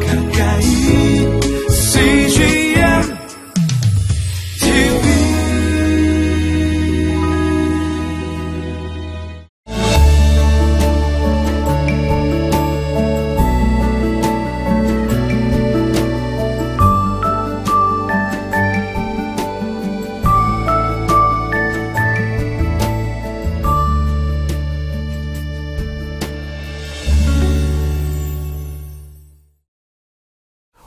가까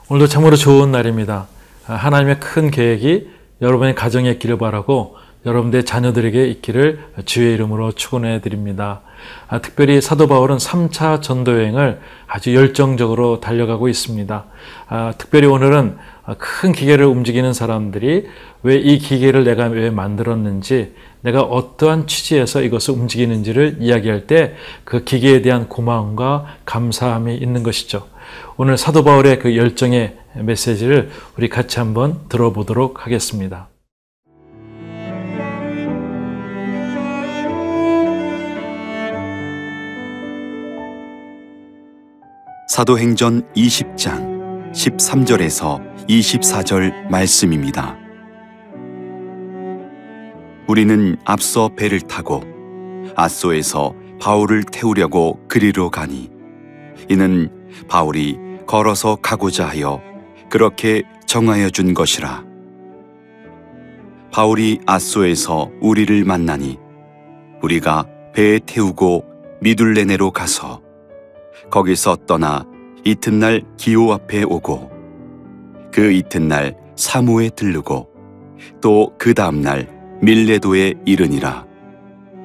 오늘도 참으로 좋은 날입니다. 아, 하나님의 큰 계획이 여러분의 가정에 있기를 바라고 여러분들의 자녀들에게 있기를 주의 이름으로 축원해 드립니다. 아, 특별히 사도 바울은 3차 전도 여행을 아주 열정적으로 달려가고 있습니다. 아, 특별히 오늘은 큰 기계를 움직이는 사람들이 왜 이 기계를 내가 왜 만들었는지 내가 어떠한 취지에서 이것을 움직이는지를 이야기할 때 그 기계에 대한 고마움과 감사함이 있는 것이죠. 오늘 사도 바울의 그 열정의 메시지를 우리 같이 한번 들어보도록 하겠습니다. 사도행전 20장 13절에서 24절 말씀입니다. 우리는 앞서 배를 타고 아소에서 바울을 태우려고 그리로 가니 이는 바울이 걸어서 가고자 하여 그렇게 정하여 준 것이라. 바울이 아소에서 우리를 만나니 우리가 배에 태우고 미둘레네로 가서 거기서 떠나 이튿날 기오 앞에 오고 그 이튿날 사무에 들르고 또 그 다음날 밀레도에 이르니라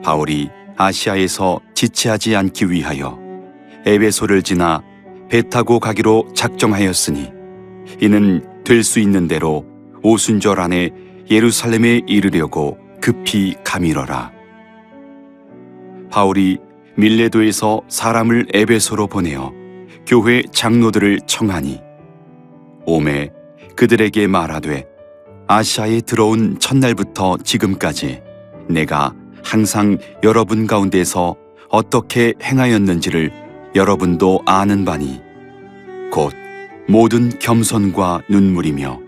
바울이 아시아에서 지체하지 않기 위하여 에베소를 지나 배 타고 가기로 작정하였으니 이는 될 수 있는 대로 오순절 안에 예루살렘에 이르려고 급히 가미러라. 바울이 밀레도에서 사람을 에베소로 보내어 교회 장로들을 청하니 오매 그들에게 말하되 아시아에 들어온 첫날부터 지금까지 내가 항상 여러분 가운데서 어떻게 행하였는지를 여러분도 아는 바니 곧 모든 겸손과 눈물이며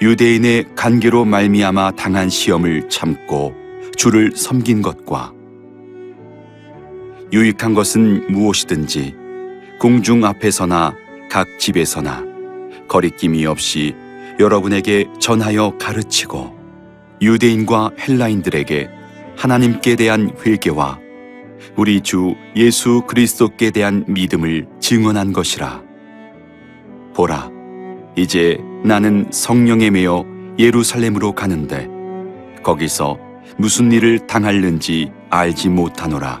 유대인의 관계로 말미암아 당한 시험을 참고 주를 섬긴 것과 유익한 것은 무엇이든지 궁중 앞에서나 각 집에서나 거리낌이 없이 여러분에게 전하여 가르치고 유대인과 헬라인들에게 하나님께 대한 회개와 우리 주 예수 그리스도께 대한 믿음을 증언한 것이라. 보라, 이제 나는 성령에 매여 예루살렘으로 가는데 거기서 무슨 일을 당할는지 알지 못하노라.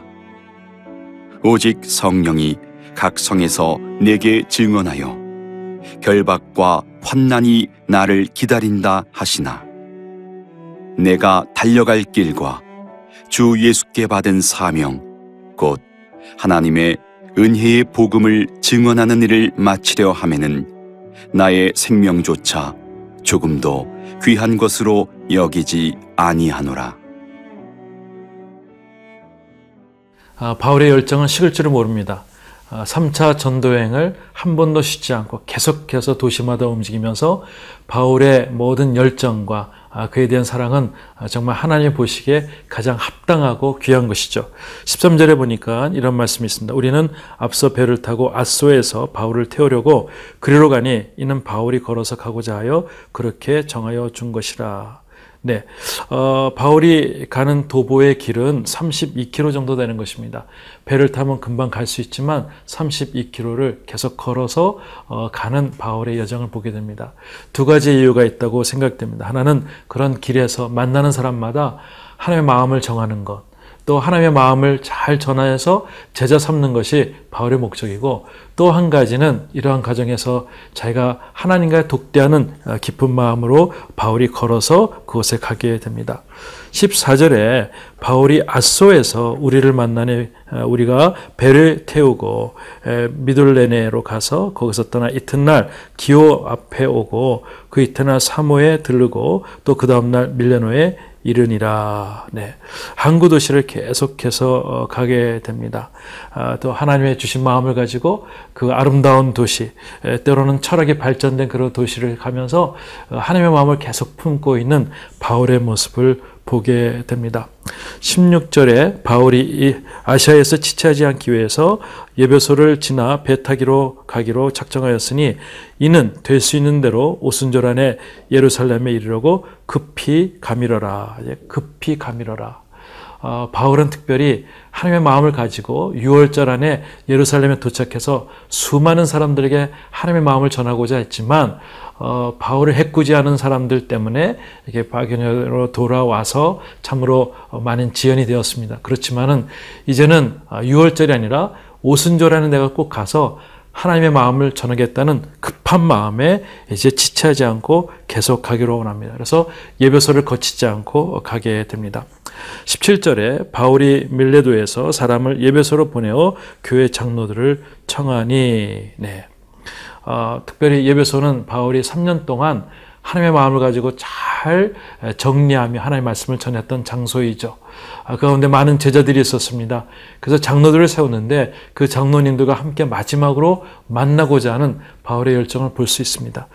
오직 성령이 각 성에서 내게 증언하여 결박과 환난이 나를 기다린다 하시나 내가 달려갈 길과 주 예수께 받은 사명 곧 하나님의 은혜의 복음을 증언하는 일을 마치려 하면은 나의 생명조차 조금도 귀한 것으로 여기지 아니하노라. 아, 바울의 열정은 식을 줄을 모릅니다. 3차 전도여행을 한 번도 쉬지 않고 계속해서 도시마다 움직이면서 바울의 모든 열정과 아, 그에 대한 사랑은 정말 하나님 보시기에 가장 합당하고 귀한 것이죠. 13절에 보니까 이런 말씀이 있습니다. 우리는 앞서 배를 타고 아소에서 바울을 태우려고 그리로 가니 이는 바울이 걸어서 가고자 하여 그렇게 정하여 준 것이라. 네, 어, 바울이 가는 도보의 길은 32km 정도 되는 것입니다. 배를 타면 금방 갈 수 있지만 32km를 계속 걸어서 어, 가는 바울의 여정을 보게 됩니다. 두 가지 이유가 있다고 생각됩니다. 하나는 그런 길에서 만나는 사람마다 하나님의 마음을 정하는 것, 또 하나님의 마음을 잘 전하여서 제자 삼는 것이 바울의 목적이고 또 한 가지는 이러한 과정에서 자기가 하나님과 독대하는 깊은 마음으로 바울이 걸어서 그곳에 가게 됩니다. 14절에 바울이 아소에서 우리를 만나니 우리가 배를 태우고 미돌레네로 가서 거기서 떠나 이튿날 기오 앞에 오고 그 이튿날 사모에 들르고 또 그 다음날 밀레노에 이르니라. 네. 항구 도시를 계속해서 어, 가게 됩니다. 아, 또 하나님의 주신 마음을 가지고 그 아름다운 도시, 에, 때로는 철학이 발전된 그런 도시를 가면서 어, 하나님의 마음을 계속 품고 있는 바울의 모습을 보게 됩니다. 16절에 바울이 이 아시아에서 지체하지 않기 위해서 예배소를 지나 배 타기로 가기로 작정하였으니 이는 될 수 있는 대로 오순절 안에 예루살렘에 이르려고 급히 가미러라. 예, 급히 가미러라. 어, 바울은 특별히 하나님의 마음을 가지고 6월절 안에 예루살렘에 도착해서 수많은 사람들에게 하나님의 마음을 전하고자 했지만 어, 바울을 해꾸지하는 사람들 때문에 이게 박연으로 돌아와서 참으로 많은 지연이 되었습니다. 그렇지만은 이제는 6월절이 아니라 오순절에는 내가 꼭 가서 하나님의 마음을 전하겠다는 급한 마음에 이제 지체하지 않고 계속 가기로 원합니다. 그래서 예배소를 거치지 않고 가게 됩니다. 17절에 바울이 밀레도에서 사람을 예배소로 보내어 교회 장로들을 청하니 네. 어, 특별히 예배소는 바울이 3년 동안 하나님의 마음을 가지고 잘 정리하며 하나님의 말씀을 전했던 장소이죠. 아, 그 가운데 많은 제자들이 있었습니다. 그래서 장로들을 세웠는데 그 장로님들과 함께 마지막으로 만나고자 하는 바울의 열정을 볼 수 있습니다.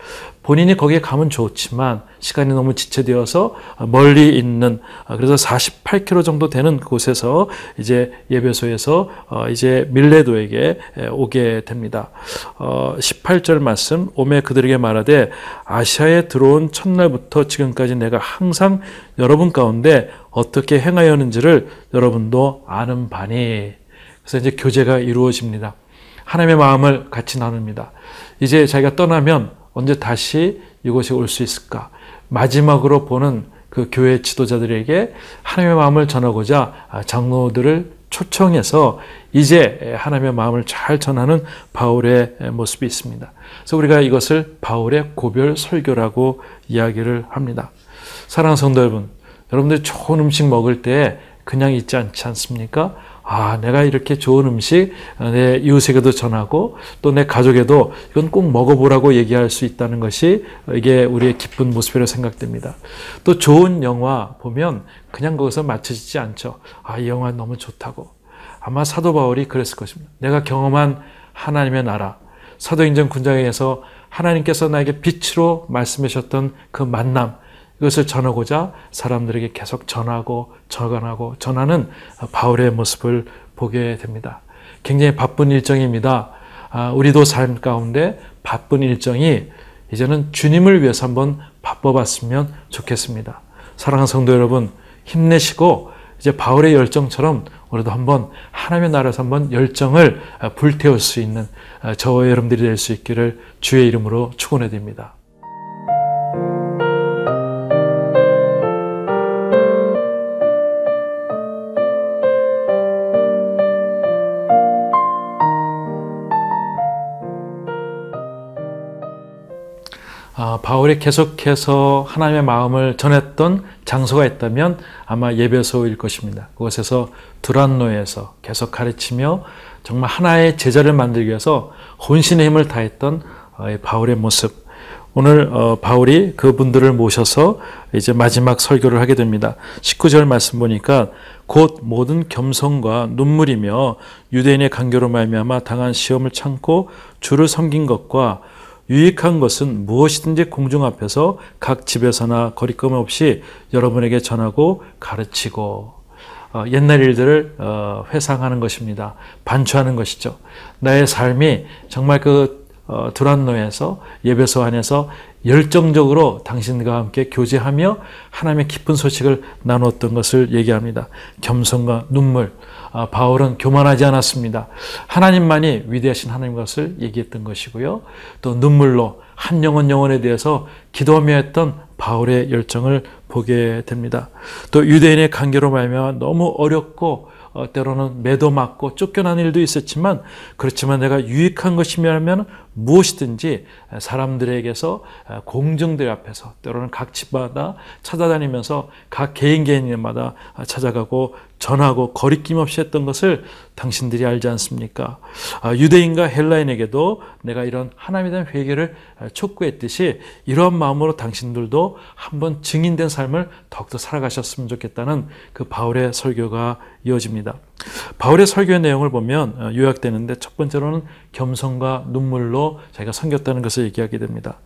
본인이 거기에 가면 좋지만 시간이 너무 지체되어서 멀리 있는 아, 그래서 48km 정도 되는 곳에서 이제 예배소에서 어, 이제 밀레도에게 오게 됩니다. 18절 어, 말씀 오매 그들에게 말하되 아시아에 들어온 첫날부터 지금까지 내가 항상 여러분 가운데 어떻게 행하였는지를 여러분도 아는 바니. 그래서 이제 교제가 이루어집니다. 하나님의 마음을 같이 나눕니다. 이제 자기가 떠나면 언제 다시 이곳에 올 수 있을까? 마지막으로 보는 그 교회 지도자들에게 하나님의 마음을 전하고자 장로들을 초청해서 이제 하나님의 마음을 잘 전하는 바울의 모습이 있습니다. 그래서 우리가 이것을 바울의 고별 설교라고 이야기를 합니다. 사랑하는 성도 여러분, 여러분들 좋은 음식 먹을 때 그냥 있지 않지 않습니까? 아, 내가 이렇게 좋은 음식 내 이웃에게도 전하고 또 내 가족에도 이건 꼭 먹어보라고 얘기할 수 있다는 것이 이게 우리의 기쁜 모습이라고 생각됩니다. 또 좋은 영화 보면 그냥 거기서 맞춰지지 않죠. 아, 이 영화 너무 좋다고. 아마 사도 바울이 그랬을 것입니다. 내가 경험한 하나님의 나라, 사도행전 군장에서 하나님께서 나에게 빛으로 말씀하셨던 그 만남, 이것을 전하고자 사람들에게 계속 전하고 전하고 전하는 바울의 모습을 보게 됩니다. 굉장히 바쁜 일정입니다. 아, 우리도 삶 가운데 바쁜 일정이 이제는 주님을 위해서 한번 바빠봤으면 좋겠습니다. 사랑하는 성도 여러분, 힘내시고 이제 바울의 열정처럼 우리도 한번 하나님의 나라에서 한번 열정을 불태울 수 있는 저와 여러분들이 될 수 있기를 주의 이름으로 축원해 드립니다. 아, 바울이 계속해서 하나님의 마음을 전했던 장소가 있다면 아마 예배소일 것입니다. 그곳에서 두란노에서 계속 가르치며 정말 하나의 제자를 만들기 위해서 혼신의 힘을 다했던 어, 바울의 모습. 오늘 어, 바울이 그분들을 모셔서 이제 마지막 설교를 하게 됩니다. 19절 말씀 보니까 곧 모든 겸손과 눈물이며 유대인의 간교로 말미암아 당한 시험을 참고 주를 섬긴 것과 유익한 것은 무엇이든지 공중 앞에서 각 집에서나 거리낌 없이 여러분에게 전하고 가르치고 어, 옛날 일들을 어, 회상하는 것입니다. 반추하는 것이죠. 나의 삶이 정말 그 어, 두란노에서 예배소 안에서 열정적으로 당신과 함께 교제하며 하나님의 기쁜 소식을 나눴던 것을 얘기합니다. 겸손과 눈물. 아, 바울은 교만하지 않았습니다. 하나님만이 위대하신 하나님 것을 얘기했던 것이고요. 또 눈물로 한 영혼 영혼에 대해서 기도하며 했던 바울의 열정을 보게 됩니다. 또 유대인의 관계로 말하면 너무 어렵고 어, 때로는 매도 맞고 쫓겨난 일도 있었지만 그렇지만 내가 유익한 것이면 무엇이든지 사람들에게서 공정들 앞에서 때로는 각 집마다 찾아다니면서 각 개인 개인마다 찾아가고 전하고 거리낌 없이 했던 것을 당신들이 알지 않습니까? 아, 유대인과 헬라인에게도 내가 이런 하나님에 대한 회개를 촉구했듯이 이러한 마음으로 당신들도 한번 증인된 삶을 더욱더 살아가셨으면 좋겠다는 그 바울의 설교가 이어집니다. 바울의 설교의 내용을 보면 어, 요약되는데 첫 번째로는 겸손과 눈물로 자기가 섬겼다는 것을 얘기하게 됩니다.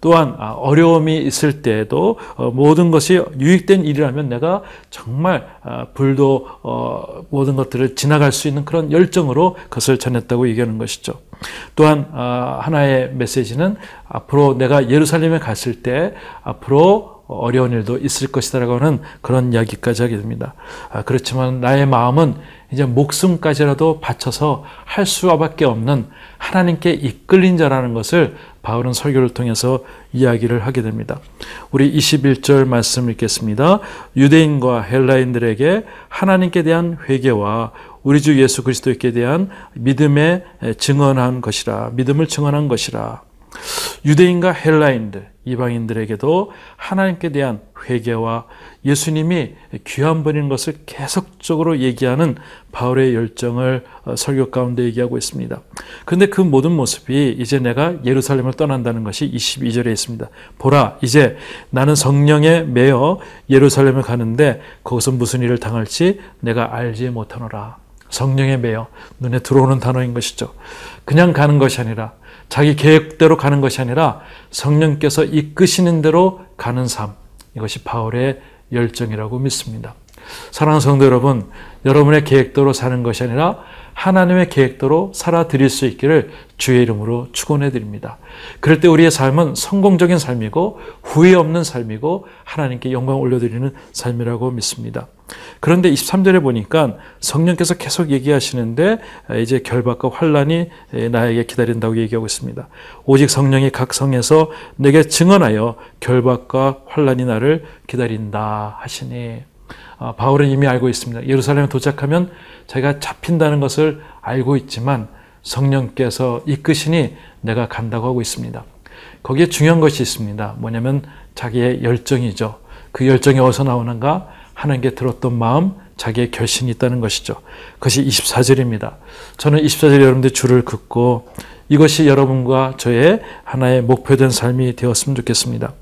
또한 아, 어려움이 있을 때에도 어, 모든 것이 유익된 일이라면 내가 정말 아, 불도 어, 모든 것들을 지나갈 수 있는 그런 열정으로 그것을 전했다고 얘기하는 것이죠. 또한 하나의 메시지는 앞으로 내가 예루살렘에 갔을 때 앞으로 어려운 일도 있을 것이다라고 하는 그런 이야기까지 하게 됩니다. 아, 그렇지만 나의 마음은 이제 목숨까지라도 바쳐서 할 수밖에 없는 하나님께 이끌린 자라는 것을 바울은 설교를 통해서 이야기를 하게 됩니다. 우리 21절 말씀 읽겠습니다. 유대인과 헬라인들에게 하나님께 대한 회개와 우리 주 예수 그리스도께 대한 믿음에 증언한 것이라 믿음을 증언한 것이라 유대인과 헬라인들, 이방인들에게도 하나님께 대한 회개와 예수님이 귀한 분인 것을 계속적으로 얘기하는 바울의 열정을 어, 설교 가운데 얘기하고 있습니다. 그런데 그 모든 모습이 이제 내가 예루살렘을 떠난다는 것이 22절에 있습니다. 보라, 이제 나는 성령에 매여 예루살렘을 가는데 거기서 무슨 일을 당할지 내가 알지 못하노라. 성령에 매여 눈에 들어오는 단어인 것이죠. 그냥 가는 것이 아니라 자기 계획대로 가는 것이 아니라 성령께서 이끄시는 대로 가는 삶. 이것이 바울의 열정이라고 믿습니다. 사랑하는 성도 여러분, 여러분의 계획대로 사는 것이 아니라 하나님의 계획대로 살아 드릴 수 있기를 주의 이름으로 축원해 드립니다. 그럴 때 우리의 삶은 성공적인 삶이고 후회 없는 삶이고 하나님께 영광 올려 드리는 삶이라고 믿습니다. 그런데 23절에 보니까 성령께서 계속 얘기하시는데 이제 결박과 환란이 나에게 기다린다고 얘기하고 있습니다. 오직 성령이 각 성에서 내게 증언하여 결박과 환란이 나를 기다린다 하시니 아, 바울은 이미 알고 있습니다. 예루살렘에 도착하면 자기가 잡힌다는 것을 알고 있지만 성령께서 이끄시니 내가 간다고 하고 있습니다. 거기에 중요한 것이 있습니다. 뭐냐면 자기의 열정이죠. 그 열정이 어디서 나오는가? 하나님께 들었던 마음, 자기의 결심이 있다는 것이죠. 그것이 24절입니다. 저는 24절 여러분들 줄을 긋고 이것이 여러분과 저의 하나의 목표된 삶이 되었으면 좋겠습니다.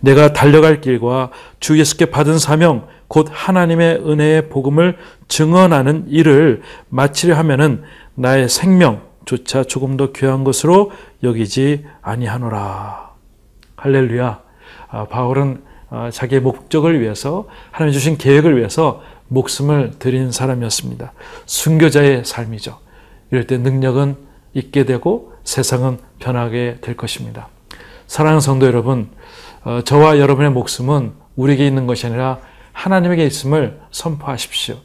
내가 달려갈 길과 주 예수께 받은 사명, 곧 하나님의 은혜의 복음을 증언하는 일을 마치려 하면은 나의 생명조차 조금 더 귀한 것으로 여기지 아니하노라. 할렐루야. 아, 바울은 아, 자기의 목적을 위해서 하나님 주신 계획을 위해서 목숨을 드린 사람이었습니다. 순교자의 삶이죠. 이럴 때 능력은 있게 되고 세상은 변하게 될 것입니다. 사랑하는 성도 여러분, 어, 저와 여러분의 목숨은 우리에게 있는 것이 아니라 하나님에게 있음을 선포하십시오.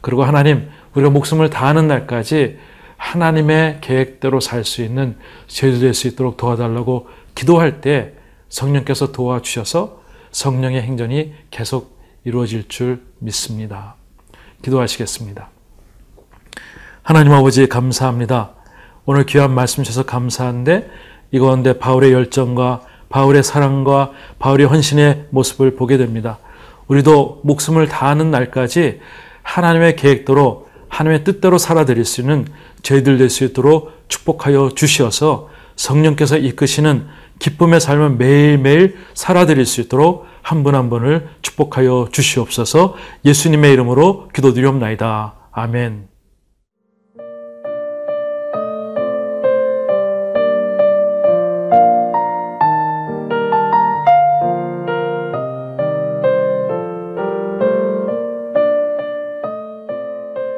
그리고 하나님, 우리가 목숨을 다하는 날까지 하나님의 계획대로 살 수 있는 죄도 될수 있도록 도와달라고 기도할 때 성령께서 도와주셔서 성령의 행전이 계속 이루어질 줄 믿습니다. 기도하시겠습니다. 하나님 아버지 감사합니다. 오늘 귀한 말씀 주셔서 감사한데 이 가운데 바울의 열정과 바울의 사랑과 바울의 헌신의 모습을 보게 됩니다. 우리도 목숨을 다하는 날까지 하나님의 계획대로 하나님의 뜻대로 살아드릴 수 있는 저희들 될 수 있도록 축복하여 주시어서 성령께서 이끄시는 기쁨의 삶을 매일매일 살아드릴 수 있도록 한 분한 분을 축복하여 주시옵소서 예수님의 이름으로 기도드리옵나이다. 아멘.